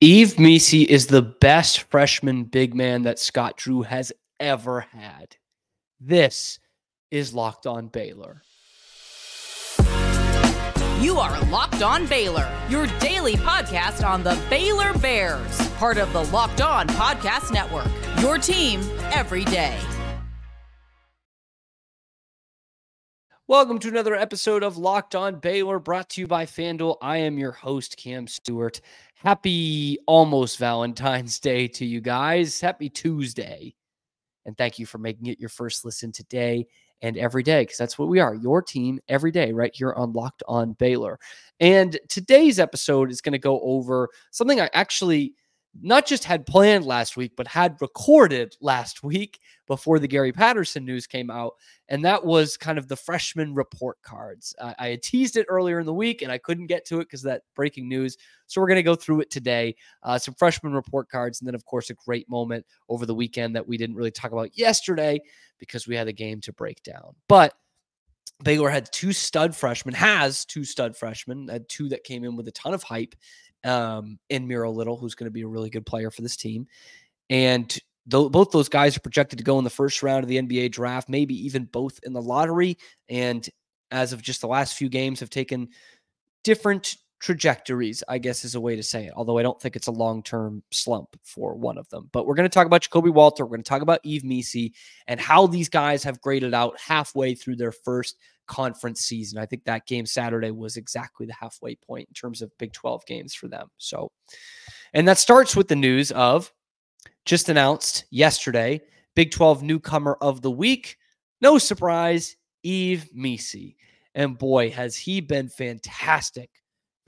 Yves Missi is the best freshman big man that Scott Drew has ever had. This is Locked On Baylor. You are Locked On Baylor, your daily podcast on the Baylor Bears, part of the Locked On Podcast Network. Your team every day. Welcome to another episode of Locked On Baylor, brought to you by FanDuel. I am your host, Cam Stewart. Happy almost Valentine's Day to you guys. Happy Tuesday. And thank you for making it your first listen today and every day, because that's what we are your team every day, right here on Locked On Baylor. And today's episode is going to go over something I actually not just had planned last week, but had recorded last week before the Gary Patterson news came out. And that was kind of the freshman report cards. I had teased it earlier in the week and I couldn't get to it because that breaking news. So we're going to go through it today. Uh, some freshman report cards. And then, of course, a great moment over the weekend that we didn't really talk about yesterday because we had a game to break down. But Baylor had two stud freshmen, has two stud freshmen, had two that came in with a ton of hype um, in Miro Little, who's going to be a really good player for this team. And th- both those guys are projected to go in the first round of the NBA draft, maybe even both in the lottery. And as of just the last few games, have taken different trajectories, I guess is a way to say it. Although I don't think it's a long term slump for one of them. But we're going to talk about Ja'Kobe Walter. We're going to talk about Yves Missi and how these guys have graded out halfway through their first conference season. I think that game Saturday was exactly the halfway point in terms of Big 12 games for them. So, and that starts with the news of just announced yesterday Big 12 newcomer of the week. No surprise, Yves Missi. And boy, has he been fantastic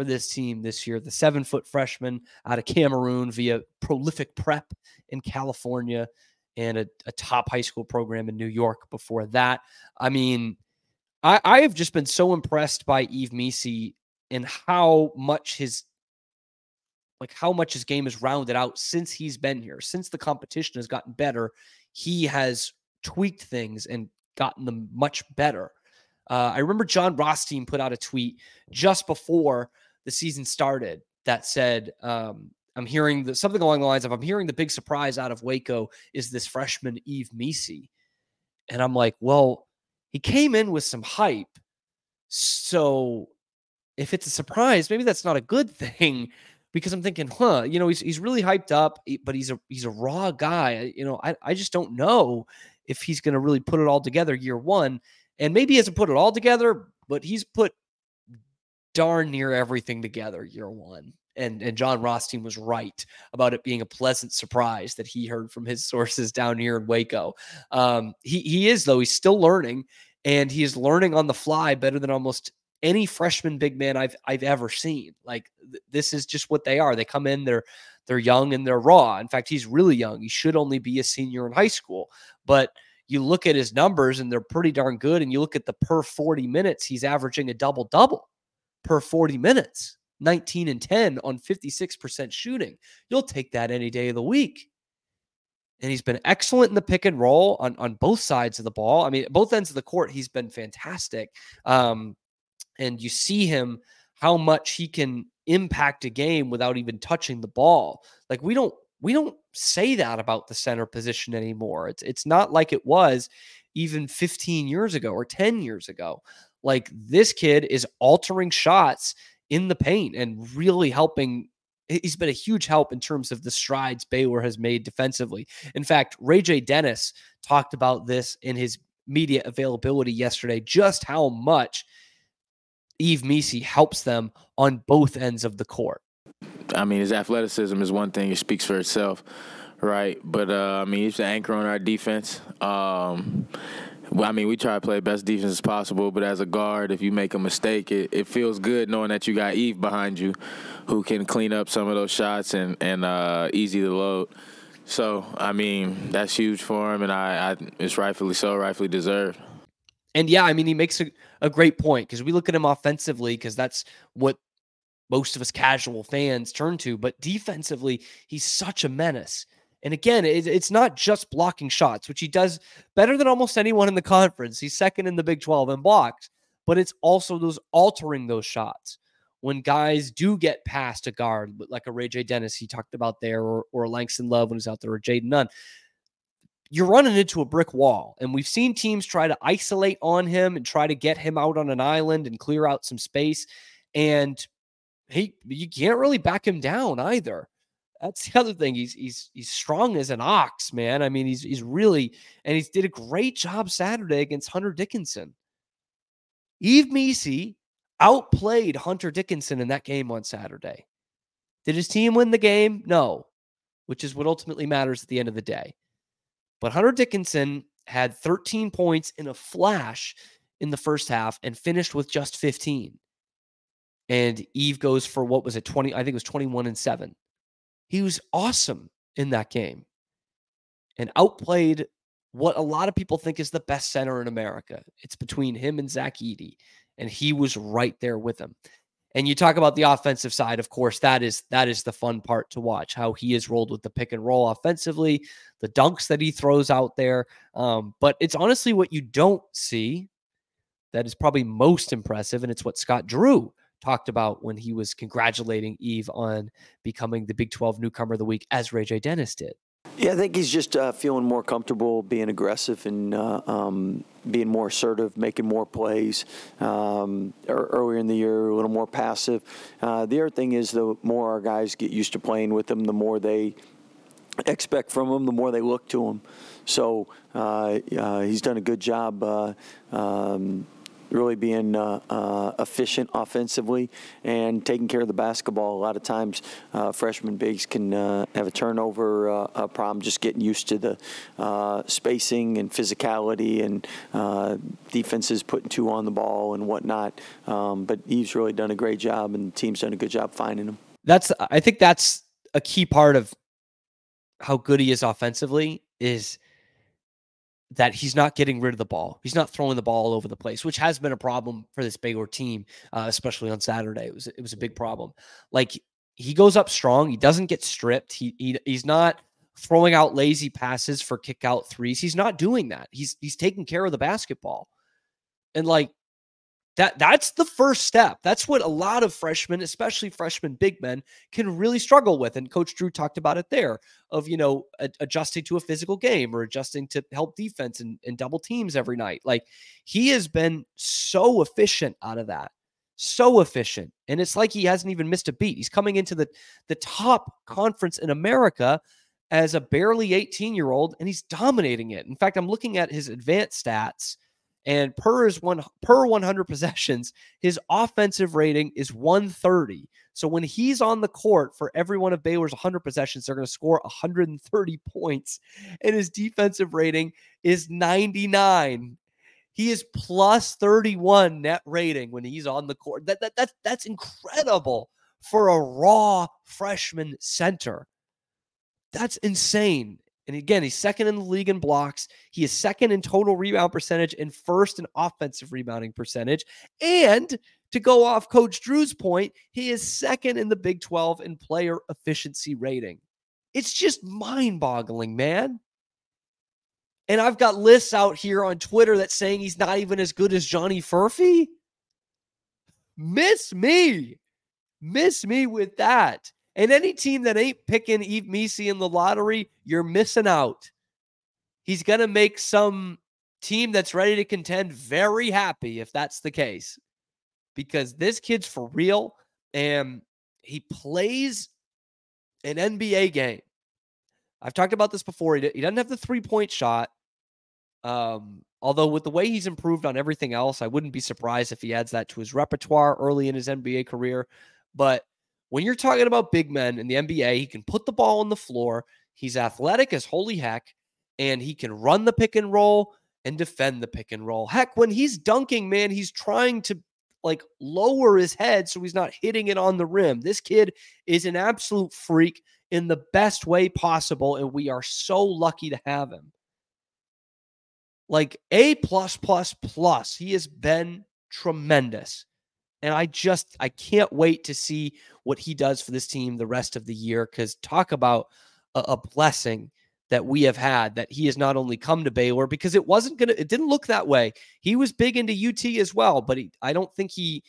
for this team this year. The seven foot freshman out of Cameroon via prolific prep in California and a, a top high school program in New York before that. I mean, I, I have just been so impressed by Yves Missi and how much his like how much his game has rounded out since he's been here. Since the competition has gotten better, he has tweaked things and gotten them much better. Uh, I remember Jon Rothstein put out a tweet just before the season started that said, um, I'm hearing the, something along the lines of, I'm hearing the big surprise out of Waco is this freshman Yves Missi. And I'm like, well, he came in with some hype. So if it's a surprise, maybe that's not a good thing because I'm thinking, huh, you know, he's he's really hyped up, but he's a he's a raw guy. You know, I, I just don't know if he's gonna really put it all together year one. And maybe he hasn't put it all together, but he's put darn near everything together year one and and Jon Rothstein was right about it being a pleasant surprise that he heard from his sources down here in Waco. Um, he he is though he's still learning, and he is learning on the fly better than almost any freshman big man I've I've ever seen. Like th- this is just what they are. They come in, they're they're young and they're raw. In fact, he's really young. He should only be a senior in high school, but you look at his numbers and they're pretty darn good. And you look at the per 40 minutes, he's averaging a double double per 40 minutes. 19 and 10 on 56% shooting. You'll take that any day of the week. And he's been excellent in the pick and roll on, on both sides of the ball. I mean, both ends of the court, he's been fantastic. Um, and you see him how much he can impact a game without even touching the ball. Like we don't we don't say that about the center position anymore. It's it's not like it was even 15 years ago or 10 years ago. Like this kid is altering shots in the paint and really helping. He's been a huge help in terms of the strides Baylor has made defensively. In fact, Ray J. Dennis talked about this in his media availability yesterday, just how much Yves Missi helps them on both ends of the court. I mean, his athleticism is one thing; it speaks for itself, right? But uh, I mean, he's the anchor on our defense. Um, I mean, we try to play best defense as possible, but as a guard, if you make a mistake, it, it feels good knowing that you got Yves behind you who can clean up some of those shots and, and uh, easy to load. So, I mean, that's huge for him, and I, I it's rightfully so, rightfully deserved. And yeah, I mean, he makes a, a great point because we look at him offensively because that's what most of us casual fans turn to. But defensively, he's such a menace. And again, it's not just blocking shots, which he does better than almost anyone in the conference. He's second in the Big 12 in blocks, but it's also those altering those shots when guys do get past a guard, like a Ray J. Dennis he talked about there, or, or Langston Love when he's out there, or Jayden Nunn, you're running into a brick wall. And we've seen teams try to isolate on him and try to get him out on an island and clear out some space. And he, you can't really back him down either. That's the other thing. He's he's he's strong as an ox, man. I mean, he's he's really and he did a great job Saturday against Hunter Dickinson. Yves Missi outplayed Hunter Dickinson in that game on Saturday. Did his team win the game? No, which is what ultimately matters at the end of the day. But Hunter Dickinson had 13 points in a flash in the first half and finished with just 15. And Yves goes for what was it, 20? I think it was 21 and 7. He was awesome in that game and outplayed what a lot of people think is the best center in America. It's between him and Zach Edey, and he was right there with him. And you talk about the offensive side, of course, that is that is the fun part to watch. How he is rolled with the pick and roll offensively, the dunks that he throws out there. Um, but it's honestly what you don't see that is probably most impressive, and it's what Scott Drew talked about when he was congratulating Yves on becoming the Big 12 newcomer of the week, as Ray J. Dennis did. Yeah, I think he's just uh, feeling more comfortable being aggressive and uh, um, being more assertive, making more plays. Um, earlier in the year, a little more passive. Uh, the other thing is, the more our guys get used to playing with him, the more they expect from him, the more they look to him. So uh, uh, he's done a good job. Uh, um, really being uh, uh, efficient offensively and taking care of the basketball. A lot of times, uh, freshman bigs can uh, have a turnover uh, problem, just getting used to the uh, spacing and physicality and defenses putting two on the ball and whatnot. Um, but he's really done a great job, and the team's done a good job finding him. That's I think that's a key part of how good he is offensively is – that he's not getting rid of the ball. He's not throwing the ball all over the place, which has been a problem for this Baylor team, uh, especially on Saturday. It was it was a big problem. Like he goes up strong. He doesn't get stripped. He, he he's not throwing out lazy passes for kick out threes. He's not doing that. He's he's taking care of the basketball. And like that that's the first step. That's what a lot of freshmen, especially freshman big men, can really struggle with. And Coach Drew talked about it there of you know a- adjusting to a physical game or adjusting to help defense and, and double teams every night. Like he has been so efficient out of that, so efficient, and it's like he hasn't even missed a beat. He's coming into the the top conference in America as a barely 18 year old, and he's dominating it. In fact, I'm looking at his advanced stats and per his one per 100 possessions, his offensive rating is 130. So when he's on the court for every one of Baylor's 100 possessions, they're going to score 130 points, and his defensive rating is 99. He is plus 31 net rating when he's on the court. That, that that's that's incredible for a raw freshman center. That's insane. And again, he's second in the league in blocks. He is second in total rebound percentage and first in offensive rebounding percentage. And to go off Coach Drew's point, he is second in the Big 12 in player efficiency rating. It's just mind boggling, man. And I've got lists out here on Twitter that saying he's not even as good as Johnny Furphy. Miss me. Miss me with that. And any team that ain't picking Yves Missi in the lottery, you're missing out. He's going to make some team that's ready to contend very happy if that's the case. Because this kid's for real and he plays an NBA game. I've talked about this before. He, doesn't have the three point shot. Um, although, with the way he's improved on everything else, I wouldn't be surprised if he adds that to his repertoire early in his NBA career. But when you're talking about big men in the NBA, he can put the ball on the floor. He's athletic as holy heck, and he can run the pick and roll and defend the pick and roll. Heck, when he's dunking, man, he's trying to like lower his head so he's not hitting it on the rim. This kid is an absolute freak in the best way possible, and we are so lucky to have him. Like A plus plus plus. He has been tremendous. And I just I can't wait to see what he does for this team the rest of the year. Because talk about a, a, blessing that we have had that he has not only come to Baylor because it wasn't gonna it didn't look that way. He was big into UT as well, but he, I don't think he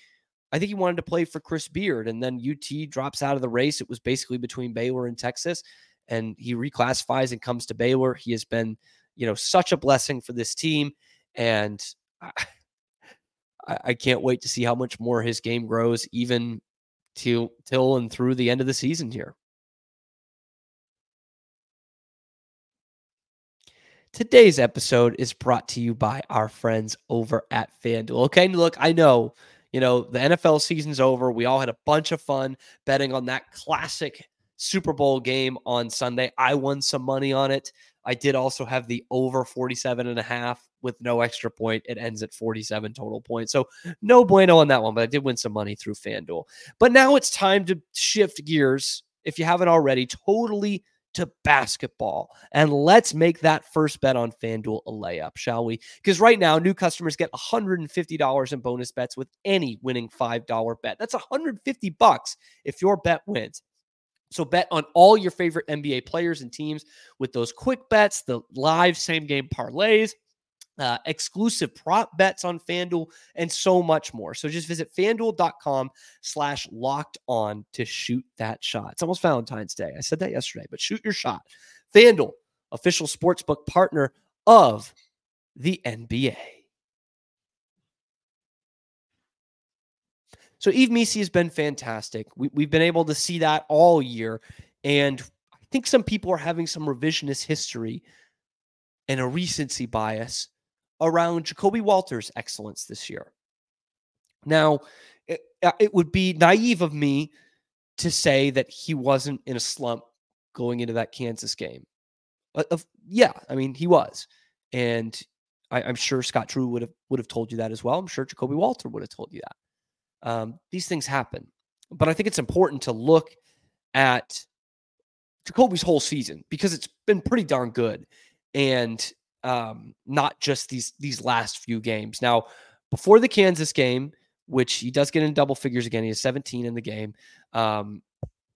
I think he wanted to play for Chris Beard, and then UT drops out of the race. It was basically between Baylor and Texas, and he reclassifies and comes to Baylor. He has been, you know, such a blessing for this team, and I, I can't wait to see how much more his game grows, even till till and through the end of the season here. Today's episode is brought to you by our friends over at FanDuel. Okay, look, I know you know, the NFL season's over. We all had a bunch of fun betting on that classic Super Bowl game on Sunday. I won some money on it. I did also have the over 47 and a half with no extra point. It ends at 47 total points. So no bueno on that one, but I did win some money through FanDuel. But now it's time to shift gears, if you haven't already, totally to basketball. And let's make that first bet on FanDuel a layup, shall we? Because right now, new customers get $150 in bonus bets with any winning $5 bet. That's 150 bucks if your bet wins. So bet on all your favorite NBA players and teams with those quick bets, the live same game parlays, uh, exclusive prop bets on FanDuel, and so much more. So just visit fanduel.com slash locked on to shoot that shot. It's almost Valentine's Day. I said that yesterday, but shoot your shot. FanDuel, official sportsbook partner of the NBA. So Yves Missi has been fantastic. We, we've been able to see that all year. And I think some people are having some revisionist history and a recency bias around Ja'Kobe Walter's excellence this year. Now, it, uh, it would be naive of me to say that he wasn't in a slump going into that Kansas game. Uh, yeah, I mean he was, and I, am sure Scott Drew would have would have told you that as well. I'm sure Ja'Kobe Walter would have told you that. Um, these things happen, but I think it's important to look at Ja'Kobe's whole season because it's been pretty darn good, and um, not just these these last few games. Now, before the Kansas game, which he does get in double figures again, he has 17 in the game. Um,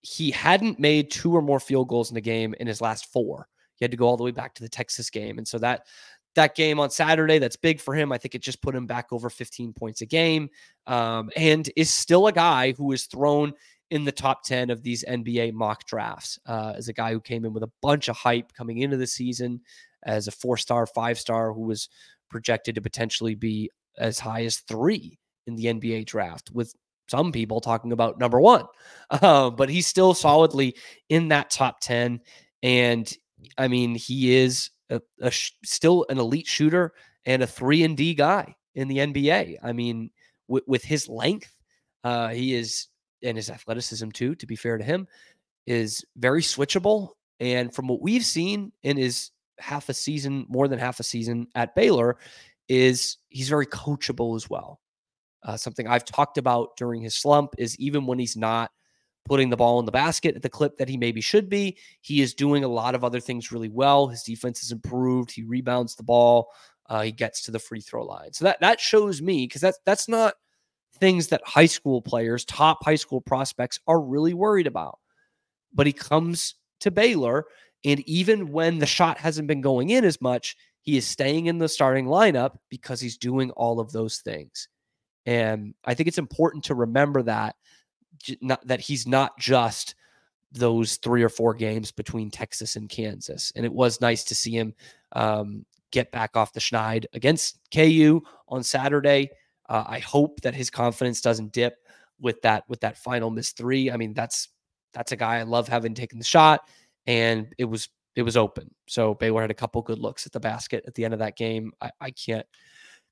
he hadn't made two or more field goals in the game in his last four. He had to go all the way back to the Texas game, and so that that game on Saturday, that's big for him. I think it just put him back over 15 points a game, um, and is still a guy who is thrown in the top 10 of these NBA mock drafts uh, as a guy who came in with a bunch of hype coming into the season as a four star, five star who was projected to potentially be as high as three in the NBA draft, with some people talking about number one. Uh, but he's still solidly in that top 10. And I mean, he is a, a sh- still an elite shooter and a three and D guy in the NBA. I mean, w- with his length, uh, he is, and his athleticism too, to be fair to him, is very switchable. And from what we've seen in his half a season, more than half a season at Baylor, is he's very coachable as well. Uh, something I've talked about during his slump is even when he's not putting the ball in the basket at the clip that he maybe should be, he is doing a lot of other things really well. His defense has improved. He rebounds the ball. Uh, he gets to the free throw line. So that that shows me because that's that's not things that high school players, top high school prospects, are really worried about. But he comes to Baylor and even when the shot hasn't been going in as much, he is staying in the starting lineup because he's doing all of those things. And I think it's important to remember that not, that he's not just those three or four games between Texas and Kansas. And it was nice to see him um, get back off the schneid against KU on Saturday. Uh, I hope that his confidence doesn't dip with that with that final miss three. I mean, that's that's a guy I love having taken the shot and it was it was open. So Baylor had a couple good looks at the basket at the end of that game. I, I can't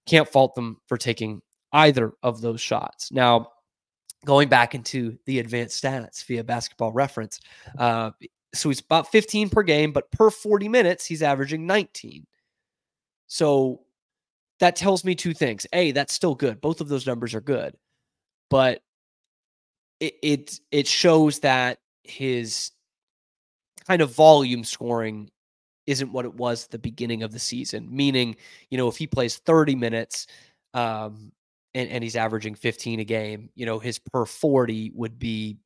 can't fault them for taking either of those shots. Now, going back into the advanced stats via basketball reference, uh, so he's about 15 per game, but per 40 minutes, he's averaging 19. So that tells me two things. A, that's still good. Both of those numbers are good, but it it, it shows that his kind of volume scoring isn't what it was at the beginning of the season. Meaning, you know, if he plays 30 minutes um, and, and he's averaging 15 a game, you know, his per 40 would be,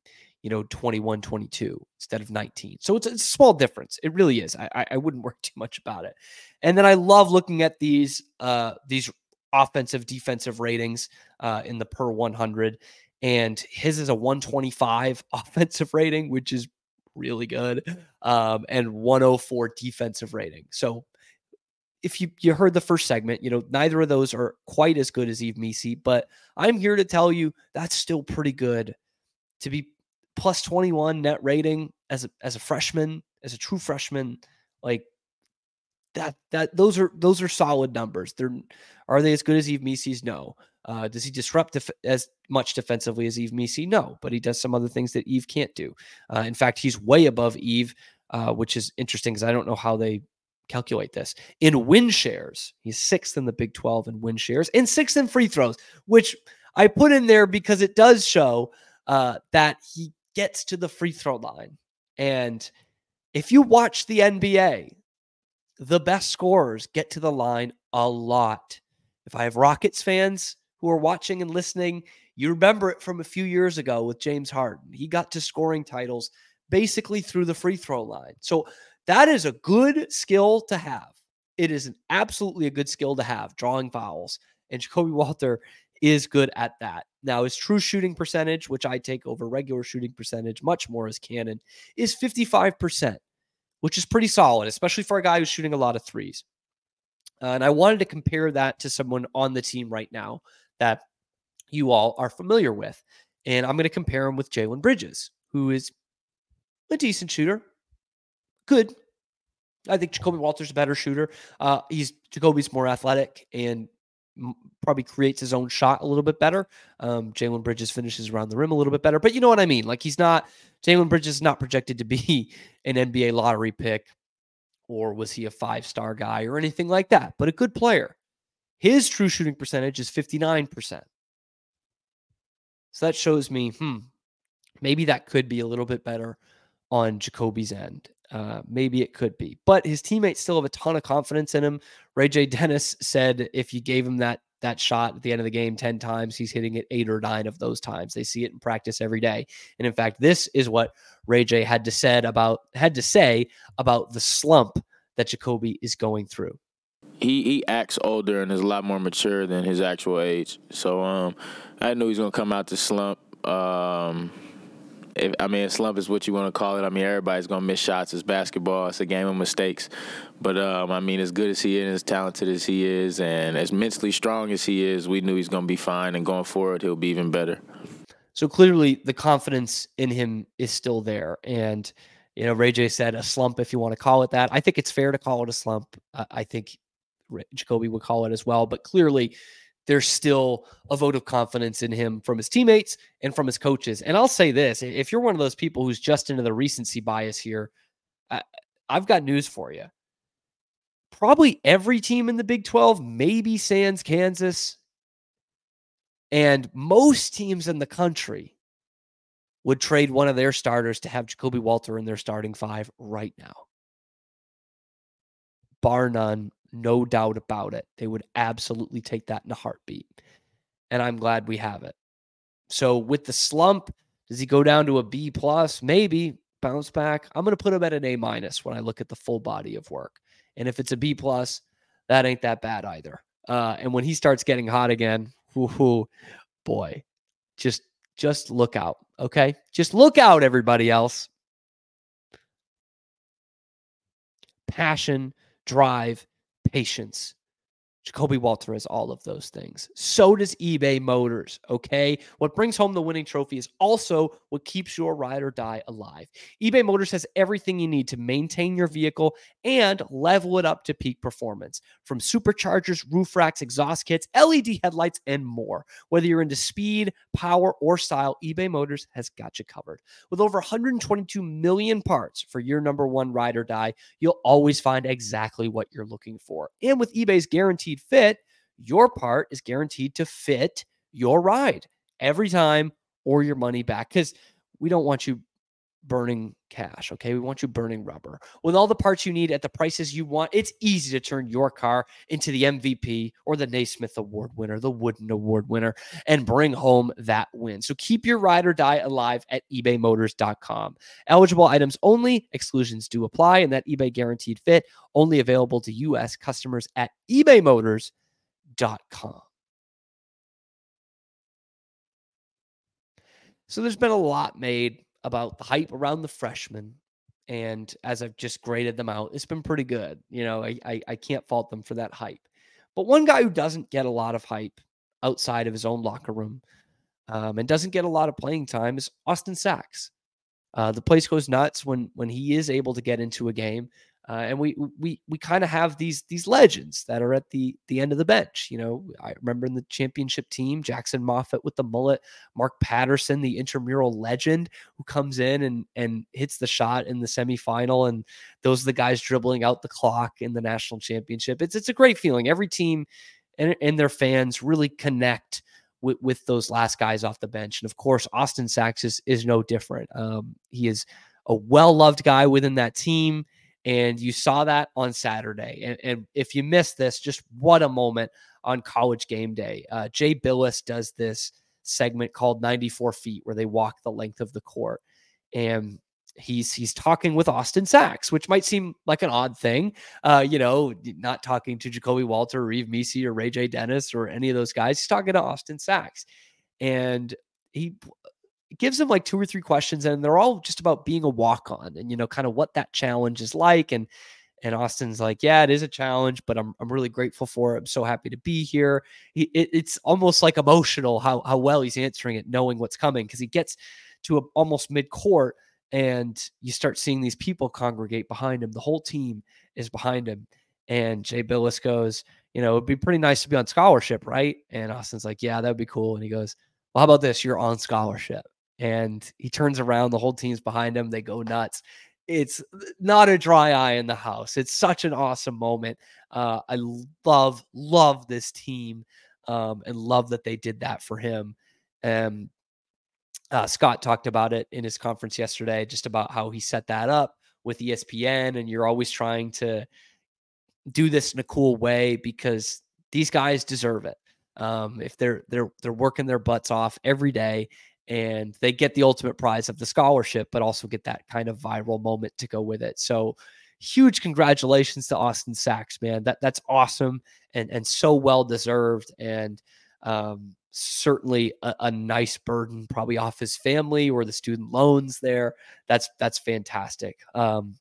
you know, 21, 22 instead of 19. So it's, a small difference. It really is. I, I wouldn't worry too much about it. And then I love looking at these uh, these offensive defensive ratings uh, in the per 100 and his is a 125 offensive rating, which is really good, um, and 104 defensive rating. So if you you heard the first segment, you know neither of those are quite as good as Yves Missi, but I'm here to tell you that's still pretty good to be plus 21 net rating as a, as a freshman, as a true freshman. Like that that those are those are solid numbers. They're are they as good as Yves Missi's? No. Uh, does he disrupt def- as much defensively as Yves Missi? No, but he does some other things that Yves can't do. Uh, in fact, he's way above Yves, uh, which is interesting because I don't know how they calculate this. In win shares, he's sixth in the Big 12 in win shares and sixth in free throws, which I put in there because it does show uh, that he gets to the free throw line. And if you watch the NBA, the best scorers get to the line a lot. If I have Rockets fans who are watching and listening, you remember it from a few years ago with James Harden. He got to scoring titles basically through the free throw line. So that is a good skill to have. It is an absolutely a good skill to have, drawing fouls. And Ja'Kobe Walter is good at that. Now, his true shooting percentage, which I take over regular shooting percentage much more as canon, is 55% which is pretty solid, especially for a guy who's shooting a lot of threes. Uh, and I wanted to compare that to someone on the team right now that you all are familiar with. And I'm going to compare him with Jalen Bridges, who is a decent shooter. Good. I think Ja'Kobe Walter's is a better shooter. Uh, he's Ja'Kobe's more athletic and probably creates his own shot a little bit better. Um, Jalen Bridges finishes around the rim a little bit better, but you know what I mean. Like he's not Jalen Bridges is not projected to be an NBA lottery pick, or was he a five star guy or anything like that? But a good player. His true shooting percentage is fifty nine percent. So that shows me, hmm, maybe that could be a little bit better on Ja'Kobe's end. Uh, maybe it could be, but his teammates still have a ton of confidence in him. Ray J. Dennis said if you gave him that that shot at the end of the game 10 times, he's hitting it eight or nine of those times. They see it in practice every day. And in fact, this is what Ray J had to said about had to say about the slump that Ja'Kobe is going through. He he acts older and is a lot more mature than his actual age. So um I knew he's gonna come out to slump. Um if, I mean, slump is what you want to call it. I mean, everybody's gonna miss shots. It's basketball. It's a game of mistakes. But um, I mean, as good as he is, as talented as he is, and as mentally strong as he is, we knew he's gonna be fine. And going forward, he'll be even better. So clearly, the confidence in him is still there. And you know, Ray J said a slump, if you want to call it that. I think it's fair to call it a slump. I think Ja'Kobe would call it as well. But clearly, there's still a vote of confidence in him from his teammates and from his coaches. And I'll say this if you're one of those people who's just into the recency bias here, I, I've got news for you. Probably every team in the Big 12, maybe Sans Kansas, and most teams in the country would trade one of their starters to have Ja'Kobe Walter in their starting five right now. Bar none, no doubt about it. They would absolutely take that in a heartbeat. And I'm glad we have it. So with the slump, does he go down to a B plus? Maybe bounce back. I'm going to put him at an A minus when I look at the full body of work. And if it's a B plus, that ain't that bad either. Uh, and when he starts getting hot again, whoo, boy, just just look out. Okay, just look out, everybody else. Passion, drive, patience. Ja'Kobe Walter has all of those things. So does eBay Motors. Okay. What brings home the winning trophy is also what keeps your ride or die alive. eBay Motors has everything you need to maintain your vehicle and level it up to peak performance from superchargers, roof racks, exhaust kits, LED headlights, and more. Whether you're into speed, power, or style, eBay Motors has got you covered. With over 122 million parts for your number one ride or die, you'll always find exactly what you're looking for. And with eBay's guaranteed guaranteed fit, your part is guaranteed to fit your ride every time or your money back because we don't want you burning cash. Okay. We want you burning rubber. With all the parts you need at the prices you want, it's easy to turn your car into the MVP or the Naismith Award winner, the Wooden Award winner, and bring home that win. So keep your ride or die alive at ebaymotors.com. Eligible items only, exclusions do apply, and that eBay guaranteed fit only available to U.S. customers at ebaymotors.com. So there's been a lot made about the hype around the freshmen. And as I've just graded them out, it's been pretty good. You know, I, I, I can't fault them for that hype. But one guy who doesn't get a lot of hype outside of his own locker room um, and doesn't get a lot of playing time is Austin Sacks. Uh, the place goes nuts when when he is able to get into a game. Uh, and we we we kind of have these these legends that are at the the end of the bench. You know, I remember in the championship team, Jackson Moffatt with the mullet, Mark Patterson, the intramural legend, who comes in and and hits the shot in the semifinal, and those are the guys dribbling out the clock in the national championship. It's it's a great feeling. Every team and, and their fans really connect with, with those last guys off the bench, and of course, Austin Sacks is is no different. Um, he is a well loved guy within that team. And you saw that on Saturday. And, and if you missed this, just what a moment on college game day. Uh, Jay Bilas does this segment called 94 feet where they walk the length of the court. And he's he's talking with Austin Sacks, which might seem like an odd thing. Uh, you know, not talking to Ja'Kobe Walter, or Yves Missi, or Ray J. Dennis, or any of those guys. He's talking to Austin Sacks. And he gives him like two or three questions and they're all just about being a walk on and you know kind of what that challenge is like and and Austin's like, yeah, it is a challenge, but I'm, I'm really grateful for it. I'm so happy to be here. He, it, it's almost like emotional how, how well he's answering it, knowing what's coming because he gets to a, almost mid court and you start seeing these people congregate behind him. The whole team is behind him. And Jay Bilas goes, you know, it'd be pretty nice to be on scholarship, right? And Austin's like, yeah, that'd be cool. And he goes, well, how about this? You're on scholarship and he turns around. The whole team's behind him. They go nuts. It's not a dry eye in the house. It's such an awesome moment. Uh, I love, love this team um, and love that they did that for him. And uh, Scott talked about it in his conference yesterday, just about how he set that up with ESPN. And you're always trying to do this in a cool way because these guys deserve it. Um, if they're they're they're working their butts off every day and they get the ultimate prize of the scholarship, but also get that kind of viral moment to go with it. So huge congratulations to Austin Sacks, man. That that's awesome and and so well deserved. And um, certainly a, a, nice burden probably off his family or the student loans there. That's that's fantastic. Um,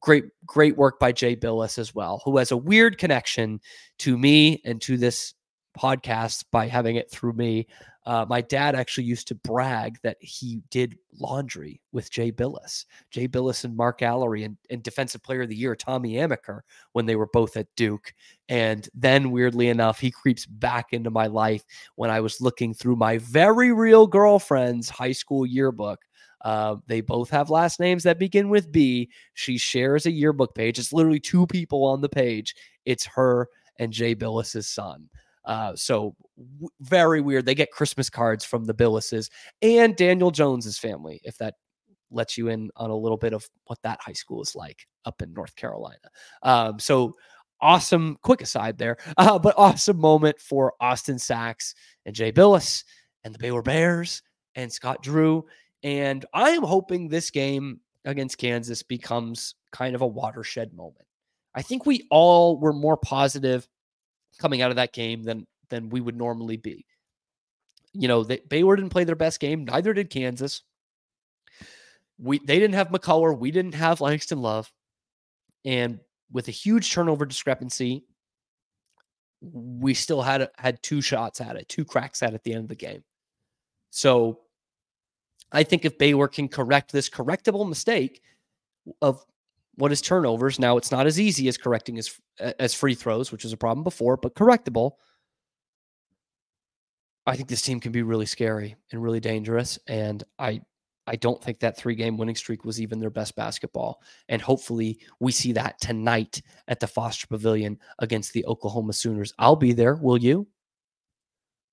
great great work by Jay Bilas as well, who has a weird connection to me and to this podcast by having it through me. Uh, my dad actually used to brag that he did laundry with Jay Bilas, Jay Bilas and Mark Alarie, and, and Defensive Player of the Year Tommy Amaker when they were both at Duke. And then, weirdly enough, he creeps back into my life when I was looking through my very real girlfriend's high school yearbook. Uh, they both have last names that begin with B. She shares a yearbook page. It's literally two people on the page. It's her and Jay Bilas's son. Uh, so w- very weird. They get Christmas cards from the Bilases and Daniel Jones's family, if that lets you in on a little bit of what that high school is like up in North Carolina. Um, so awesome, quick aside there, uh, but awesome moment for Austin Sacks and Jay Bilas and the Baylor Bears and Scott Drew. And I am hoping this game against Kansas becomes kind of a watershed moment. I think we all were more positive coming out of that game than than we would normally be. You know, they, Baylor didn't play their best game. Neither did Kansas. We they didn't have McCullar. We didn't have Langston Love, and with a huge turnover discrepancy, we still had had two shots at it, two cracks at it at the end of the game. So, I think if Baylor can correct this correctable mistake of what is turnovers. Now it's not as easy as correcting as uh, as free throws, which was a problem before, but correctable. I think this team can be really scary and really dangerous, and I I don't think that three game winning streak was even their best basketball. And hopefully we see that tonight at the Foster Pavilion against the Oklahoma Sooners. I'll be there. Will you?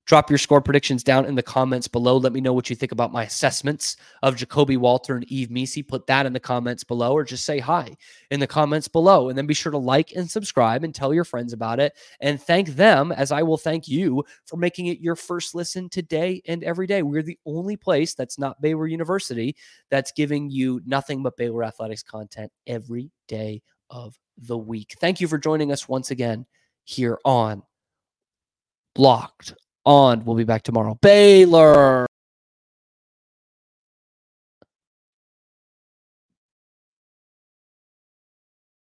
Drop your score predictions down in the comments below. Let me know what you think about my assessments of Ja'Kobe Walter and Yves Missi. Put that in the comments below or just say hi in the comments below. And then be sure to like and subscribe and tell your friends about it. And thank them as I will thank you for making it your first listen today and every day. We're the only place that's not Baylor University that's giving you nothing but Baylor athletics content every day of the week. Thank you for joining us once again here on Locked on. We'll be back tomorrow. Baylor.